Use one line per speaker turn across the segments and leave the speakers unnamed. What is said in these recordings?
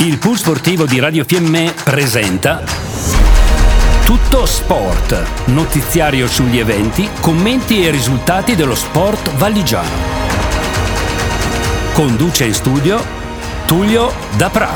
Il pool sportivo di Radio Fiemme presenta Tutto Sport, notiziario sugli eventi, commenti e risultati dello sport valigiano. Conduce in studio Tullio Dapra.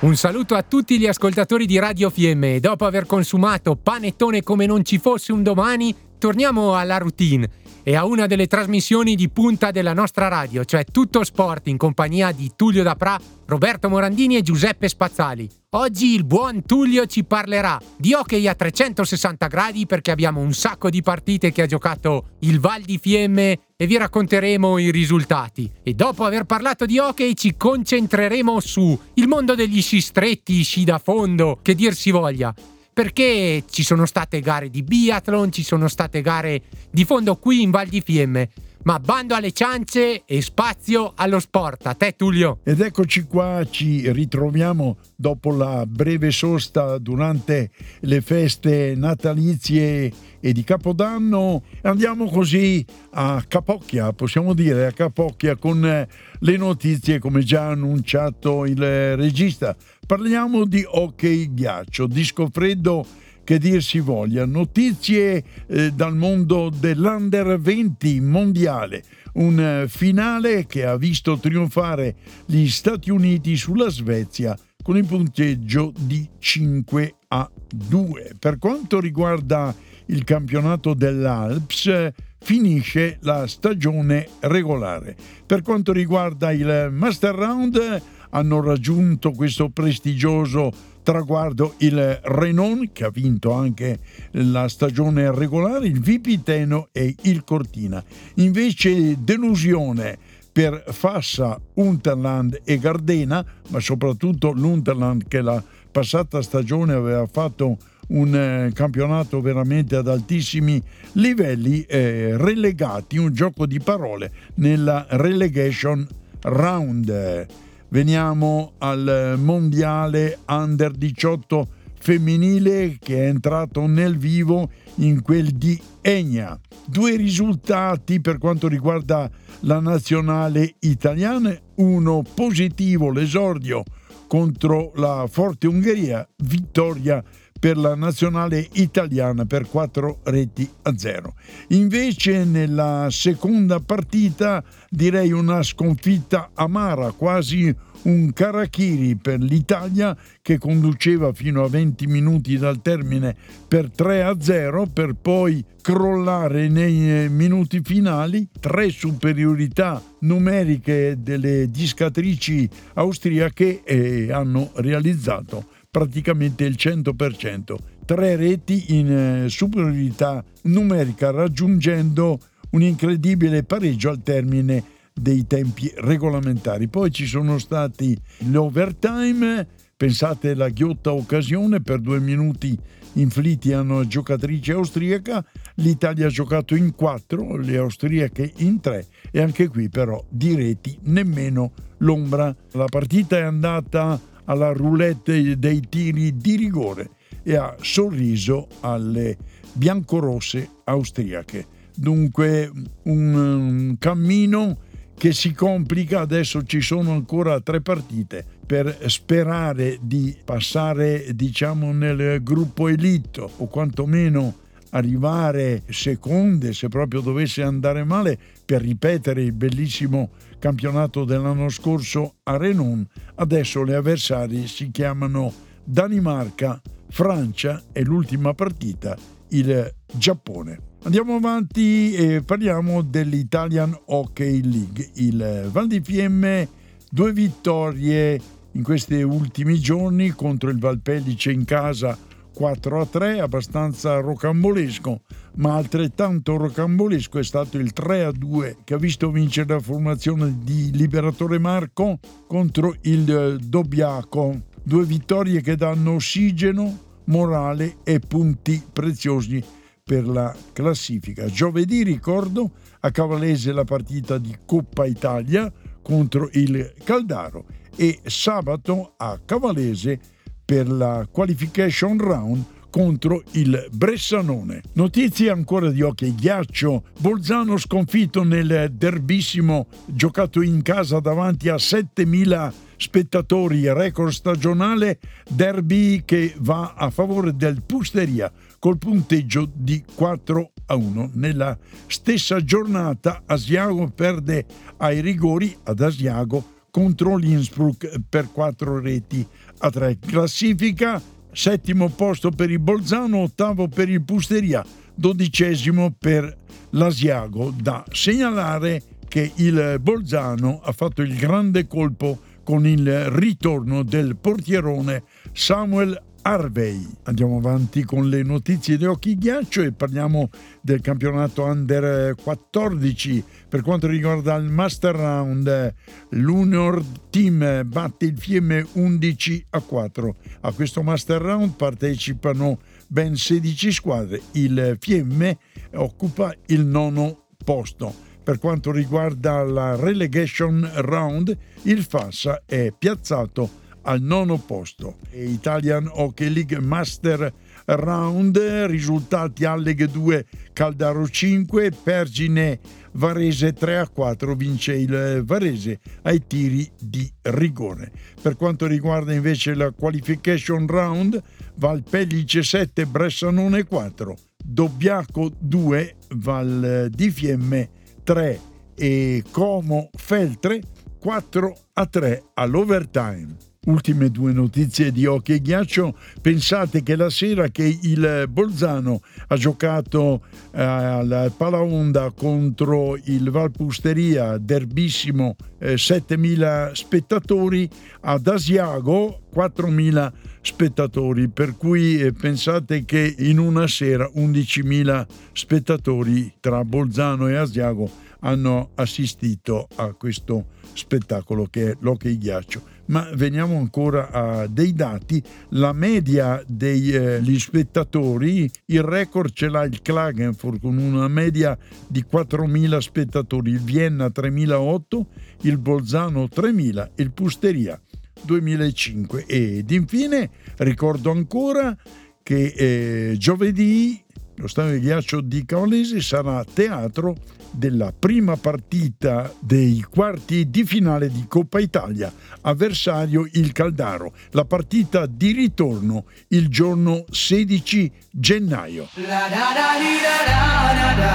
Un saluto a tutti gli ascoltatori di Radio Fiemme. Dopo aver consumato panettone come non ci fosse un domani, torniamo alla routine e a una delle trasmissioni di punta della nostra radio, cioè Tutto Sport in compagnia di Tullio Dapra, Roberto Morandini e Giuseppe Spazzali. Oggi il buon Tullio ci parlerà di hockey a 360 gradi perché abbiamo un sacco di partite che ha giocato il Val di Fiemme e vi racconteremo i risultati. E dopo aver parlato di hockey ci concentreremo su il mondo degli sci stretti, sci da fondo, che dir si voglia perché ci sono state gare di biathlon, ci sono state gare di fondo qui in Val di Fiemme. Ma bando alle ciance e spazio allo sport. A te Tullio.
Ed eccoci qua, ci ritroviamo dopo la breve sosta durante le feste natalizie e di Capodanno. Andiamo così a Capocchia, possiamo dire a Capocchia con le notizie come già annunciato il regista. Parliamo di hockey ghiaccio, disco freddo che dir si voglia. Notizie eh, dal mondo dell'Under 20 mondiale, un eh, finale che ha visto trionfare gli Stati Uniti sulla Svezia con il punteggio di 5 a 2. Per quanto riguarda il campionato dell'Alps, finisce la stagione regolare. Per quanto riguarda il Master Round, hanno raggiunto questo prestigioso traguardo il Renon, che ha vinto anche la stagione regolare, il Vipiteno e il Cortina. Invece delusione per Fassa, Unterland e Gardena, ma soprattutto l'Unterland che la passata stagione aveva fatto un eh, campionato veramente ad altissimi livelli, eh, relegati, un gioco di parole nella relegation round. Veniamo al mondiale under 18 femminile che è entrato nel vivo in quel di Egna. Due risultati per quanto riguarda la nazionale italiana, uno positivo l'esordio contro la forte Ungheria, vittoria per la nazionale italiana per 4 reti a 0. Invece nella seconda partita direi una sconfitta amara, quasi un Karachiri per l'Italia che conduceva fino a 20 minuti dal termine per 3 a 0 per poi crollare nei eh, minuti finali, tre superiorità numeriche delle discatrici austriache e hanno realizzato praticamente il 100%, tre reti in eh, superiorità numerica raggiungendo un incredibile pareggio al termine dei tempi regolamentari. Poi ci sono stati l'overtime, pensate alla ghiotta occasione per due minuti inflitti a una giocatrice austriaca, l'Italia ha giocato in quattro, le austriache in tre e anche qui però di reti nemmeno l'ombra. La partita è andata alla roulette dei tiri di rigore e ha sorriso alle biancorosse austriache. Dunque un cammino che si complica, adesso ci sono ancora tre partite per sperare di passare diciamo nel gruppo elite o quantomeno arrivare seconde se proprio dovesse andare male per ripetere il bellissimo campionato dell'anno scorso a Renon. Adesso le avversarie si chiamano Danimarca, Francia e l'ultima partita il Giappone. Andiamo avanti e parliamo dell'Italian Hockey League. Il Val di Fiemme, due vittorie in questi ultimi giorni contro il Valpellice in casa 4 a 3, abbastanza rocambolesco, ma altrettanto rocambolesco è stato il 3 a 2 che ha visto vincere la formazione di Liberatore Marco contro il Dobbiaco. Due vittorie che danno ossigeno, morale e punti preziosi per la classifica. Giovedì, ricordo, a Cavalese la partita di Coppa Italia contro il Caldaro e sabato a Cavalese per la qualification round contro il Bressanone. Notizie ancora di hockey ghiaccio. Bolzano sconfitto nel derbissimo giocato in casa davanti a 7000 spettatori, record stagionale, derby che va a favore del Pusteria col punteggio di 4 a 1. Nella stessa giornata Asiago perde ai rigori ad Asiago contro l'Innsbruck per 4 reti a 3. Classifica settimo posto per il Bolzano, ottavo per il Pusteria, dodicesimo per l'Asiago. Da segnalare che il Bolzano ha fatto il grande colpo con il ritorno del portierone Samuel Harvey. Andiamo avanti con le notizie di occhi ghiaccio e parliamo del campionato Under 14. Per quanto riguarda il Master Round, l'Unior Team batte il Fiemme 11 a 4. A questo Master Round partecipano ben 16 squadre. Il Fiemme occupa il nono posto. Per quanto riguarda la relegation round, il Fassa è piazzato al nono posto. Italian Hockey League Master Round, risultati Alleghe 2, Caldaro 5, Pergine Varese 3 a 4, vince il Varese ai tiri di rigore. Per quanto riguarda invece la qualification round, Valpellice 7, Bressanone 4, Dobbiaco 2, Val di Fiemme 3 e Como Feltre 4 a 3 all'overtime. Ultime due notizie di hockey e ghiaccio. Pensate che la sera che il Bolzano ha giocato eh, al Palaonda contro il Valpusteria, derbissimo, eh, 7.000 spettatori, ad Asiago 4.000 spettatori, per cui eh, pensate che in una sera 11.000 spettatori tra Bolzano e Asiago hanno assistito a questo spettacolo che è l'hockey ghiaccio ma veniamo ancora a dei dati. La media degli eh, spettatori, il record ce l'ha il Klagenfurt con una media di 4.000 spettatori, il Vienna 3.008, il Bolzano 3.000, il Pusteria 2005 ed infine ricordo ancora che eh, giovedì lo stadio di ghiaccio di Cavalese sarà teatro della prima partita dei quarti di finale di Coppa Italia, avversario il Caldaro. La partita di ritorno il giorno 16 gennaio. La da da di da da da da.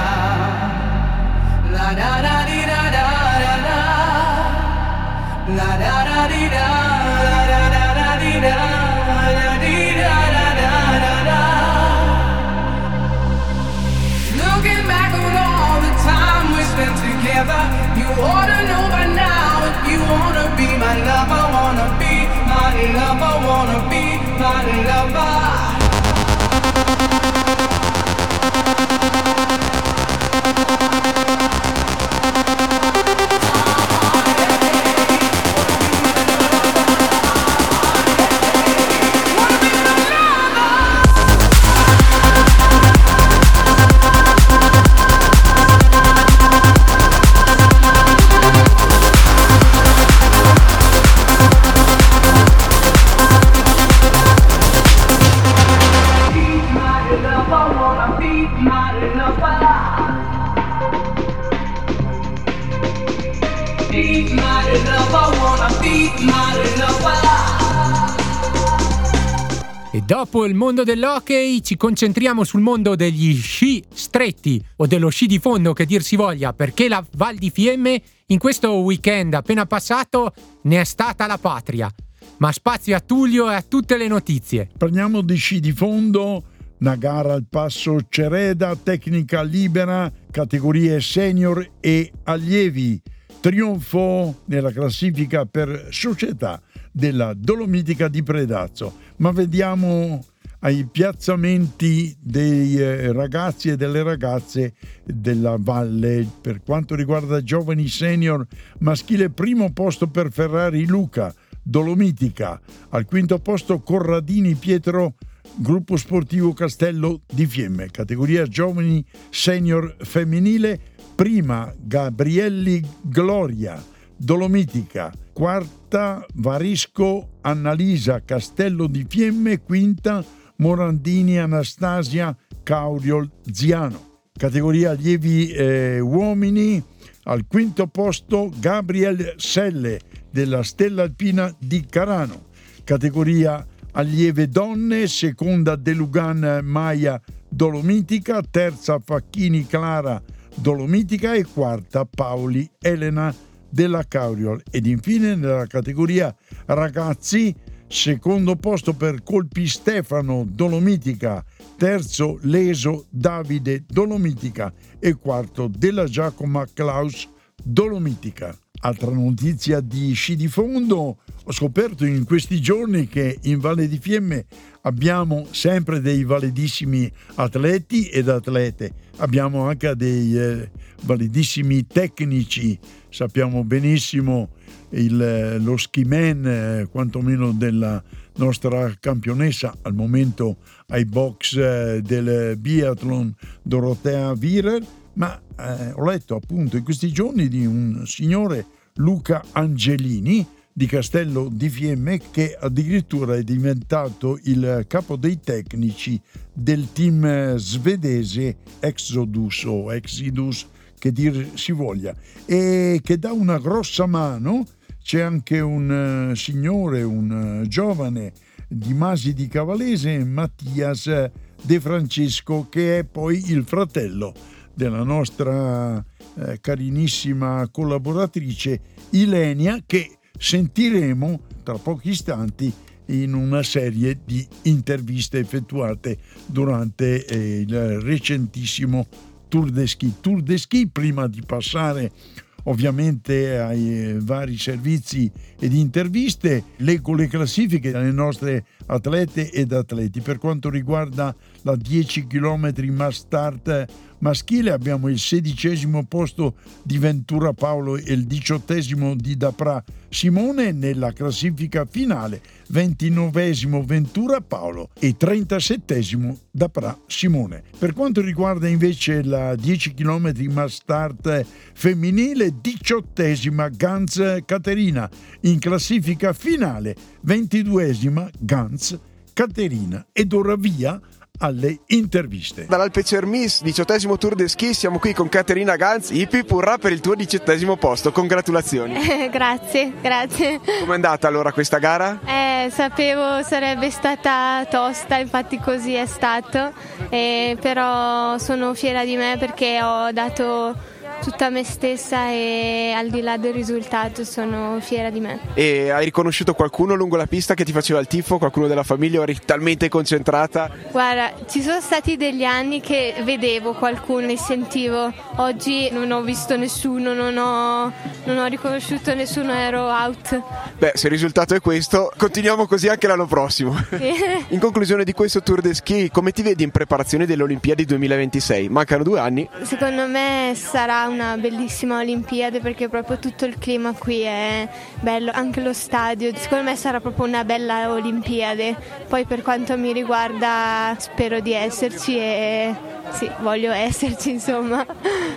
La da da di da wanna be my lover. Dopo il mondo dell'hockey ci concentriamo sul mondo degli sci stretti o dello sci di fondo che dir si voglia, perché la Val di Fiemme in questo weekend appena passato ne è stata la patria. Ma spazio a Tullio e a tutte le notizie. Parliamo di sci di fondo, una gara al passo Cereda, tecnica libera, categorie senior e allievi. Trionfo nella classifica per società della Dolomitica di Predazzo. Ma vediamo ai piazzamenti dei eh, ragazzi e delle ragazze della valle. Per quanto riguarda giovani senior maschile, primo posto per Ferrari Luca, Dolomitica. Al quinto posto Corradini Pietro, gruppo sportivo Castello di Fiemme. Categoria giovani senior femminile, prima Gabrielli Gloria, Dolomitica. Quarta Varisco Annalisa Castello di Fiemme, quinta Morandini Anastasia Cauriol Ziano. Categoria allievi eh, uomini, al quinto posto Gabriel Selle della Stella Alpina di Carano. Categoria allieve donne, seconda De Lugan Maia Dolomitica, terza Facchini Clara Dolomitica e quarta Paoli Elena della Cauriol. Ed infine nella categoria ragazzi, secondo posto per Colpi Stefano Dolomitica, terzo Leso Davide Dolomitica e quarto della Giacomo Klaus Dolomitica. Altra notizia di sci di fondo, ho scoperto in questi giorni che in Valle di Fiemme abbiamo sempre dei validissimi atleti ed atlete, abbiamo anche dei eh, validissimi tecnici, sappiamo benissimo il, lo skiman, eh, quantomeno della nostra campionessa al momento ai box eh, del biathlon Dorotea Virer, ma eh, ho letto appunto in questi giorni di un signore Luca Angelini di Castello di Fiemme che addirittura è diventato il capo dei tecnici del team svedese Exodus o Exidus che dir si voglia e che dà una grossa mano c'è anche un uh, signore, un uh, giovane di Masi di Cavalese, Mattias De Francesco, che è poi il fratello della nostra eh, carinissima collaboratrice Ilenia, che sentiremo tra pochi istanti in una serie di interviste effettuate durante eh, il recentissimo Tour de Ski. Tour de Ski, prima di passare ovviamente ai eh, vari servizi ed interviste, leggo le classifiche delle nostre atlete ed atleti. Per quanto riguarda la 10 km mass start maschile abbiamo il sedicesimo posto di Ventura Paolo e il diciottesimo di Dapra Simone. Nella classifica finale, ventinovesimo Ventura Paolo e trentasettesimo Dapra Simone. Per quanto riguarda invece la 10 km mass start femminile, diciottesima Ganz Caterina. In classifica finale, ventiduesima Ganz Caterina. Ed ora via alle interviste.
Dall'Alpe Cermis, diciottesimo Tour de Ski, siamo qui con Caterina Ganz, Ipi Purra per il tuo diciottesimo posto, congratulazioni.
Eh, grazie, grazie.
Com'è andata allora questa gara?
Eh, sapevo sarebbe stata tosta, infatti così è stato, eh, però sono fiera di me perché ho dato tutta me stessa e al di là del risultato sono fiera di me.
E hai riconosciuto qualcuno lungo la pista che ti faceva il tifo, qualcuno della famiglia o eri talmente concentrata?
Guarda, ci sono stati degli anni che vedevo qualcuno e sentivo, oggi non ho visto nessuno, non ho, non ho riconosciuto nessuno, ero out.
Beh, se il risultato è questo, continuiamo così anche l'anno prossimo. Sì. In conclusione di questo Tour de Ski, come ti vedi in preparazione delle Olimpiadi 2026? Mancano due anni.
Secondo me sarà una bellissima Olimpiade perché proprio tutto il clima qui è bello, anche lo stadio, secondo me sarà proprio una bella Olimpiade. Poi per quanto mi riguarda spero di esserci e sì, voglio esserci insomma.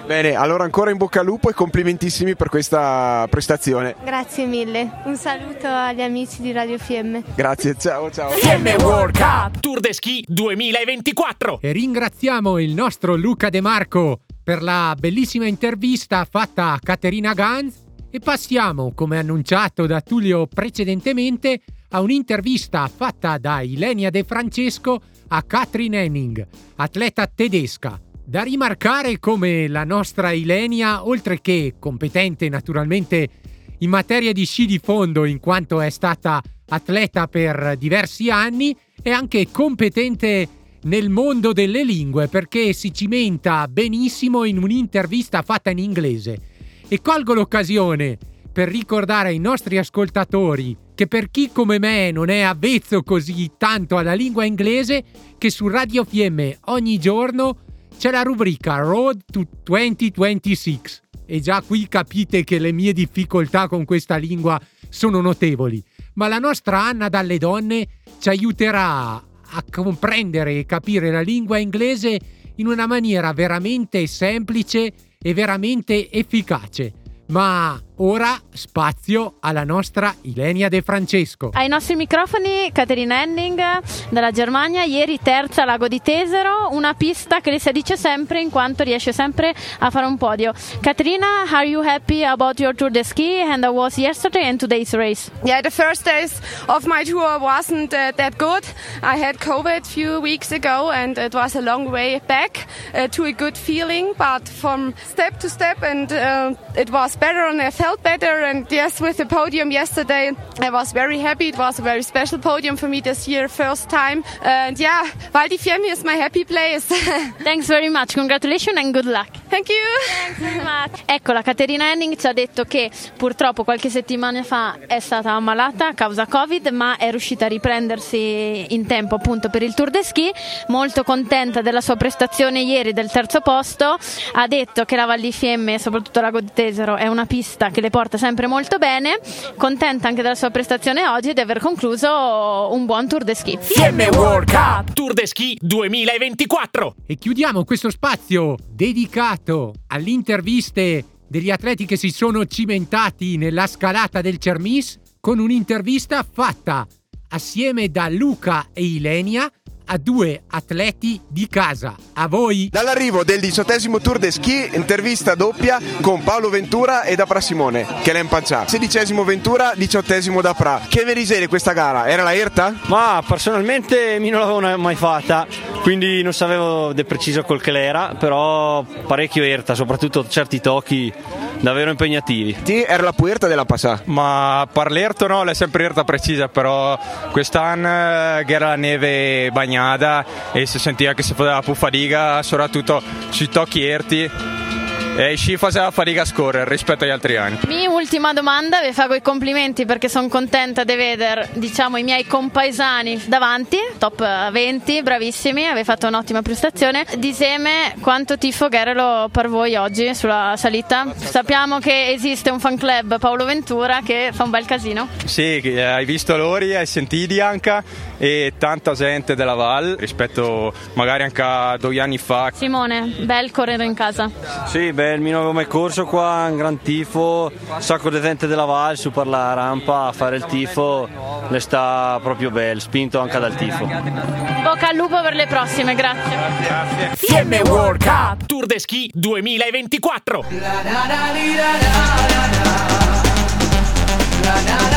Bene, allora ancora in bocca al lupo e complimentissimi per questa prestazione.
Grazie mille, un saluto agli amici di Radio Fiemme.
Grazie, ciao ciao.
Fiemme World Cup Tour de Ski 2024.
E ringraziamo il nostro Luca De Marco per la bellissima intervista fatta a Caterina Ganz e passiamo, come annunciato da Tullio precedentemente, a un'intervista fatta da Ilenia De Francesco a Katrin Henning, atleta tedesca. Da rimarcare come la nostra Ilenia, oltre che competente naturalmente in materia di sci di fondo in quanto è stata atleta per diversi anni, è anche competente nel mondo delle lingue perché si cimenta benissimo in un'intervista fatta in inglese. E colgo l'occasione per ricordare ai nostri ascoltatori che per chi come me non è avvezzo così tanto alla lingua inglese, che su Radio FM ogni giorno c'è la rubrica Road to 2026. E già qui capite che le mie difficoltà con questa lingua sono notevoli. Ma la nostra Anna dalle donne ci aiuterà a comprendere e capire la lingua inglese in una maniera veramente semplice e veramente efficace. Ma ora spazio alla nostra Ilenia De Francesco.
Ai nostri microfoni Caterina Henning dalla Germania, ieri terza Lago di Tesero, una pista che le si addice sempre in quanto riesce sempre a fare un podio. Caterina, are you happy about your Tour de Ski and I was yesterday and today's race?
Yeah, the first days of my tour wasn't uh, that good. I had COVID a few weeks ago and it was a long way back uh, to a good feeling, but from step to step and uh, it was better and I felt better and yes, with the podium yesterday I was very happy. It was a very special podium for me this year, first time. And yeah, Val di Fiemme is my happy place.
Thanks very much, congratulations and good luck.
Thank you.
Thanks very much. Ecco, la Caterina Henning ci ha detto che purtroppo qualche settimana fa è stata ammalata a causa Covid, ma è riuscita a riprendersi in tempo appunto per il Tour de Ski. Molto contenta della sua prestazione ieri del terzo posto. Ha detto che la Val di Fiemme, soprattutto Lago di Tesero, è una pista che le porta sempre molto bene. Contenta anche della sua prestazione oggi e di aver concluso un buon Tour de Ski.
Fiemme World Cup Tour de Ski 2024.
E chiudiamo questo spazio dedicato alle interviste degli atleti che si sono cimentati nella scalata del Cermis con un'intervista fatta assieme da Luca e Ilenia a due atleti di casa. A voi!
Dall'arrivo del diciottesimo Tour de Ski, intervista doppia con Paolo Ventura e da Pra Simone, che l'ha impanciato. Sedicesimo Ventura, diciottesimo da Pra. Che verisere questa gara? Era la Erta?
Ma personalmente mi non l'avevo mai fatta, quindi non sapevo del preciso col che l'era, però parecchio Erta, soprattutto certi tocchi davvero impegnativi.
Ti era la puerta della passà?
Ma per l'erto no, è sempre erta precisa, però quest'anno eh, era la neve bagnata e si sentiva che si faceva più fatica, soprattutto sui tocchi erti. E sci faceva fatica a scorrere rispetto agli altri anni.
Mi ultima domanda, vi faccio i complimenti perché sono contenta di vedere diciamo, i miei compaesani davanti, top 20, bravissimi, avete fatto un'ottima prestazione. Diseme, quanto tifo Gerelo per voi oggi sulla salita? Sappiamo che esiste un fan club Paolo Ventura che fa un bel casino.
Sì, eh, hai visto Lori, hai sentito anche e tanta gente della Val rispetto magari anche a due anni fa.
Simone, bel correre in casa.
Sì, beh, il mio come corso qua, un gran tifo, un sacco di gente della Val su per la rampa a fare il tifo, le sta proprio bel, spinto anche dal tifo.
Bocca al lupo per le prossime, grazie.
Grazie.
Fiemme World Cup Tour de Ski 2024.
Looking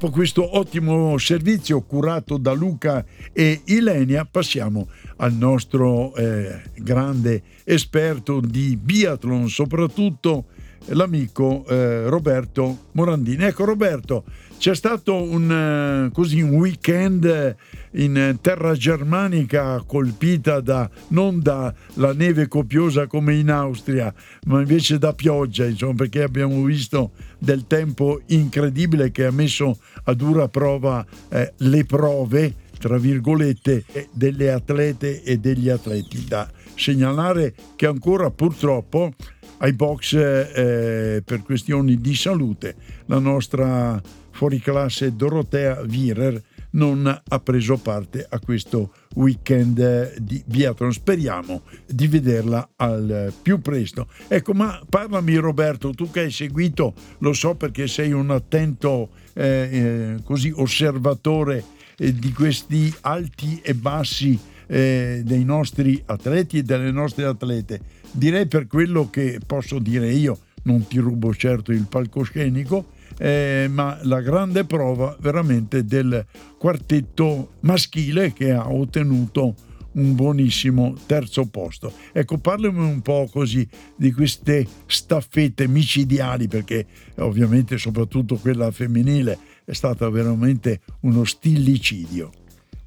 dopo questo ottimo servizio curato da Luca e Ilenia, passiamo al nostro eh, grande esperto di biathlon, soprattutto l'amico eh, Roberto Morandini. Ecco Roberto, c'è stato un, eh, così, un weekend in terra germanica colpita da, non dalla neve copiosa come in Austria, ma invece da pioggia, insomma, perché abbiamo visto del tempo incredibile che ha messo a dura prova eh, le prove, tra virgolette, delle atlete e degli atleti. Da segnalare che ancora purtroppo ai box eh, per questioni di salute. La nostra fuoriclasse Dorotea Virer non ha preso parte a questo weekend eh, di biathlon. Speriamo di vederla al più presto. Ecco, ma parlami Roberto, tu che hai seguito, lo so perché sei un attento eh, eh, così osservatore eh, di questi alti e bassi eh, dei nostri atleti e delle nostre atlete. Direi per quello che posso dire io, non ti rubo certo il palcoscenico, eh, ma la grande prova veramente del quartetto maschile che ha ottenuto un buonissimo terzo posto. Ecco, parlami un po' così di queste staffette micidiali, perché ovviamente soprattutto quella femminile è stata veramente uno stillicidio.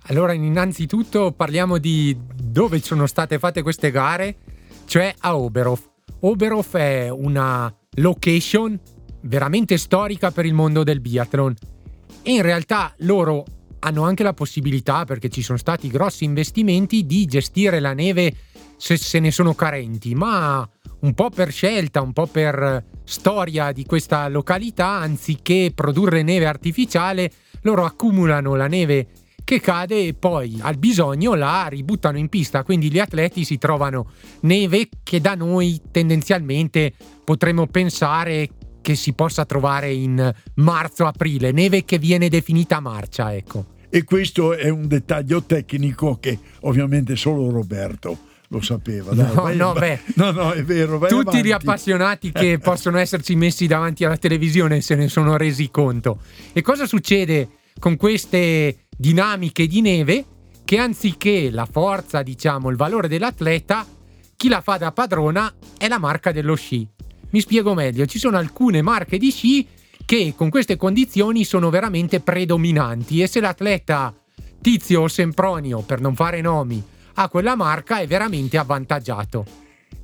Allora, innanzitutto parliamo di dove sono state fatte queste gare, cioè a Oberhof. Oberhof è una location veramente storica per il mondo del biathlon e in realtà loro hanno anche la possibilità, perché ci sono stati grossi investimenti, di gestire la neve se se ne sono carenti, ma un po' per scelta, un po' per storia di questa località, anziché produrre neve artificiale, loro accumulano la neve che cade e poi al bisogno la ributtano in pista, quindi gli atleti si trovano neve che da noi tendenzialmente potremmo pensare che si possa trovare in marzo-aprile, neve che viene definita marcia, ecco.
E questo è un dettaglio tecnico che ovviamente solo Roberto lo sapeva. Dai,
No,
vai-
no,
vai-
beh.
no, no, è vero.
Tutti
avanti.
gli appassionati che possono esserci messi davanti alla televisione se ne sono resi conto. E cosa succede con queste dinamiche di neve? Che anziché la forza, diciamo, il valore dell'atleta, chi la fa da padrona è la marca dello sci. Mi spiego meglio, ci sono alcune marche di sci che con queste condizioni sono veramente predominanti e se l'atleta Tizio o Sempronio, per non fare nomi, ha quella marca è veramente avvantaggiato.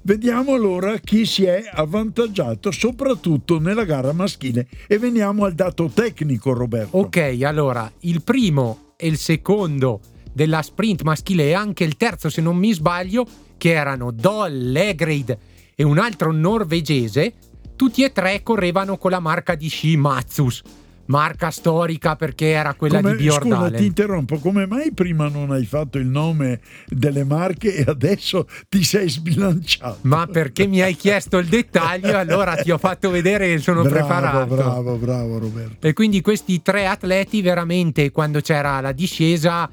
Vediamo allora chi si è avvantaggiato soprattutto nella gara maschile e veniamo al dato tecnico Roberto.
Ok, allora il primo e il secondo della sprint maschile e anche il terzo, se non mi sbaglio, che erano Doll, Legreid e un altro norvegese, tutti e tre correvano con la marca di sci Matsus, marca storica perché era quella
Come-
di Björn
scusa, ti interrompo, come mai prima non hai fatto il nome delle marche e adesso ti sei sbilanciato?
Ma perché mi hai chiesto il dettaglio, allora ti ho fatto vedere che sono
bravo,
preparato.
Bravo, bravo Roberto.
E quindi questi tre atleti veramente quando c'era la discesa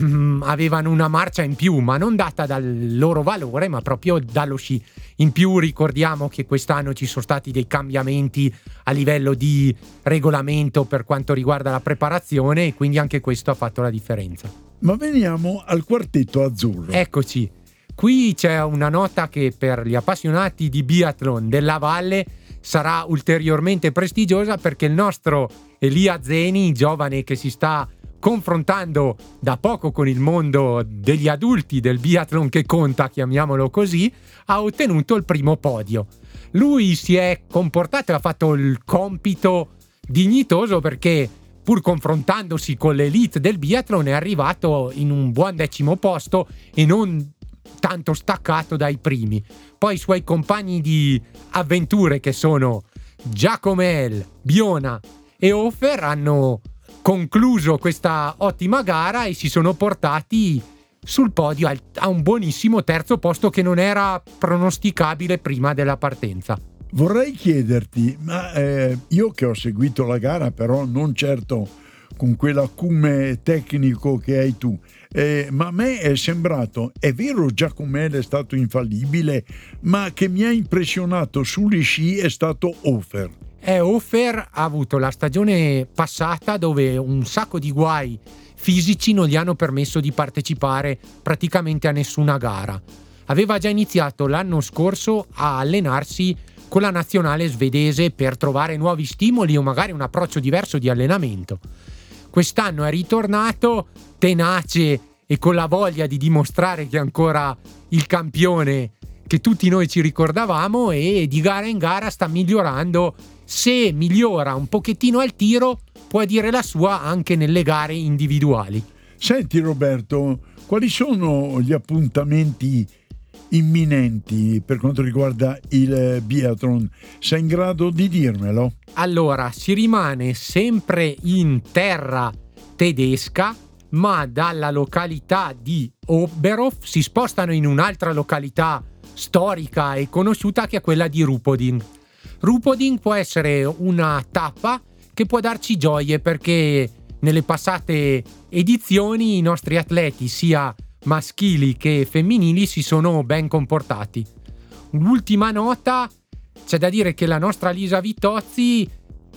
mm, avevano una marcia in più, ma non data dal loro valore, ma proprio dallo sci. In più ricordiamo che quest'anno ci sono stati dei cambiamenti a livello di regolamento per quanto riguarda la preparazione e quindi anche questo ha fatto la differenza.
Ma veniamo al quartetto azzurro.
Eccoci. Qui c'è una nota che per gli appassionati di biathlon della Valle sarà ulteriormente prestigiosa perché il nostro Elia Zeni, giovane che si sta confrontando da poco con il mondo degli adulti del biathlon che conta, chiamiamolo così, ha ottenuto il primo podio. Lui si è comportato e ha fatto il compito dignitoso perché pur confrontandosi con l'elite del biathlon è arrivato in un buon decimo posto e non tanto staccato dai primi. Poi i suoi compagni di avventure che sono Giacomel, Biona e Hofer hanno concluso questa ottima gara e si sono portati sul podio a un buonissimo terzo posto che non era pronosticabile prima della partenza.
Vorrei chiederti, ma eh, io che ho seguito la gara, però non certo con quell'acume tecnico che hai tu, eh, ma a me è sembrato, è vero Giacomele è stato infallibile, ma che mi ha impressionato sugli sci è stato Hofer.
E Hofer ha avuto la stagione passata dove un sacco di guai fisici non gli hanno permesso di partecipare praticamente a nessuna gara. Aveva già iniziato l'anno scorso a allenarsi con la nazionale svedese per trovare nuovi stimoli o magari un approccio diverso di allenamento. Quest'anno è ritornato tenace e con la voglia di dimostrare che è ancora il campione che tutti noi ci ricordavamo e di gara in gara sta migliorando. Se migliora un pochettino al tiro, può dire la sua anche nelle gare individuali.
Senti Roberto, quali sono gli appuntamenti imminenti per quanto riguarda il biathlon. Sei in grado di dirmelo?
Allora, si rimane sempre in terra tedesca, ma dalla località di Oberhof si spostano in un'altra località storica e conosciuta che è quella di Rupoding. Rupoding può essere una tappa che può darci gioie perché nelle passate edizioni i nostri atleti, sia maschili che femminili, si sono ben comportati. L'ultima nota, c'è da dire che la nostra Lisa Vitozzi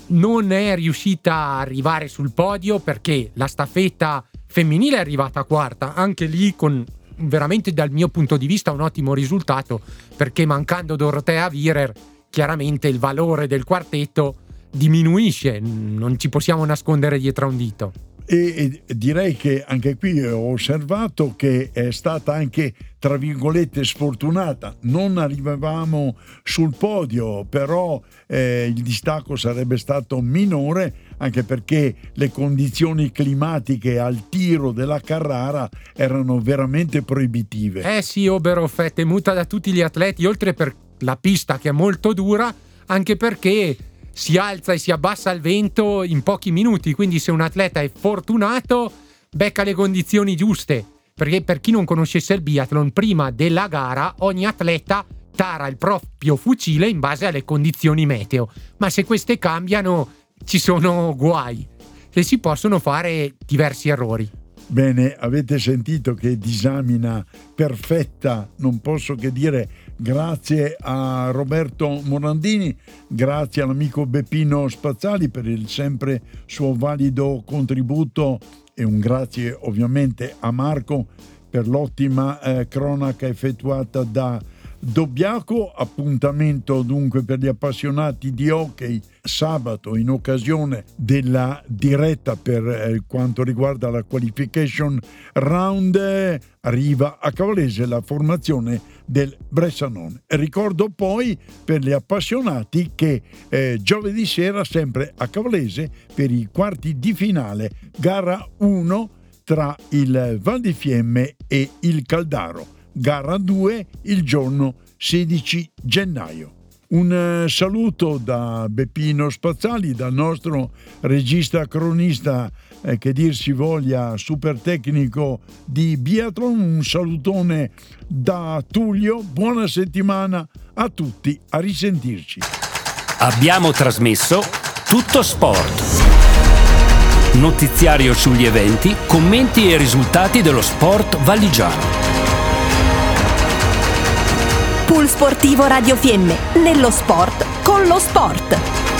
non è riuscita a arrivare sul podio perché la staffetta femminile è arrivata quarta, anche lì con veramente dal mio punto di vista un ottimo risultato perché mancando Dorotea Virer chiaramente il valore del quartetto diminuisce, non ci possiamo nascondere dietro a un dito.
E, direi che anche qui ho osservato che è stata anche tra virgolette sfortunata. Non arrivavamo sul podio, però eh, il distacco sarebbe stato minore anche perché le condizioni climatiche al tiro della Carrara erano veramente proibitive.
Eh sì, Oberhof è temuta da tutti gli atleti, oltre per la pista che è molto dura, anche perché si alza e si abbassa il vento in pochi minuti, quindi se un atleta è fortunato becca le condizioni giuste, perché per chi non conoscesse il biathlon, prima della gara ogni atleta tara il proprio fucile in base alle condizioni meteo, ma se queste cambiano ci sono guai e si possono fare diversi errori.
Bene, avete sentito che disamina perfetta, non posso che dire grazie a Roberto Morandini, grazie all'amico Beppino Spazzali per il sempre suo valido contributo e un grazie ovviamente a Marco per l'ottima eh, cronaca effettuata da Dobbiaco, appuntamento dunque per gli appassionati di hockey sabato in occasione della diretta per eh, quanto riguarda la qualification round arriva a Cavalese la formazione del Bressanone. Ricordo poi per gli appassionati che eh, giovedì sera sempre a Cavalese per i quarti di finale gara 1 tra il Val di Fiemme e il Caldaro gara 2 il giorno 16 gennaio. Un eh, saluto da Beppino Spazzali, dal nostro regista cronista eh, che dir si voglia super tecnico di biathlon, un salutone da Tullio, buona settimana a tutti, a risentirci.
Abbiamo trasmesso Tutto Sport. Notiziario sugli eventi, commenti e risultati dello sport valigiano.
Pool Sportivo Radio Fiemme, nello sport con lo sport.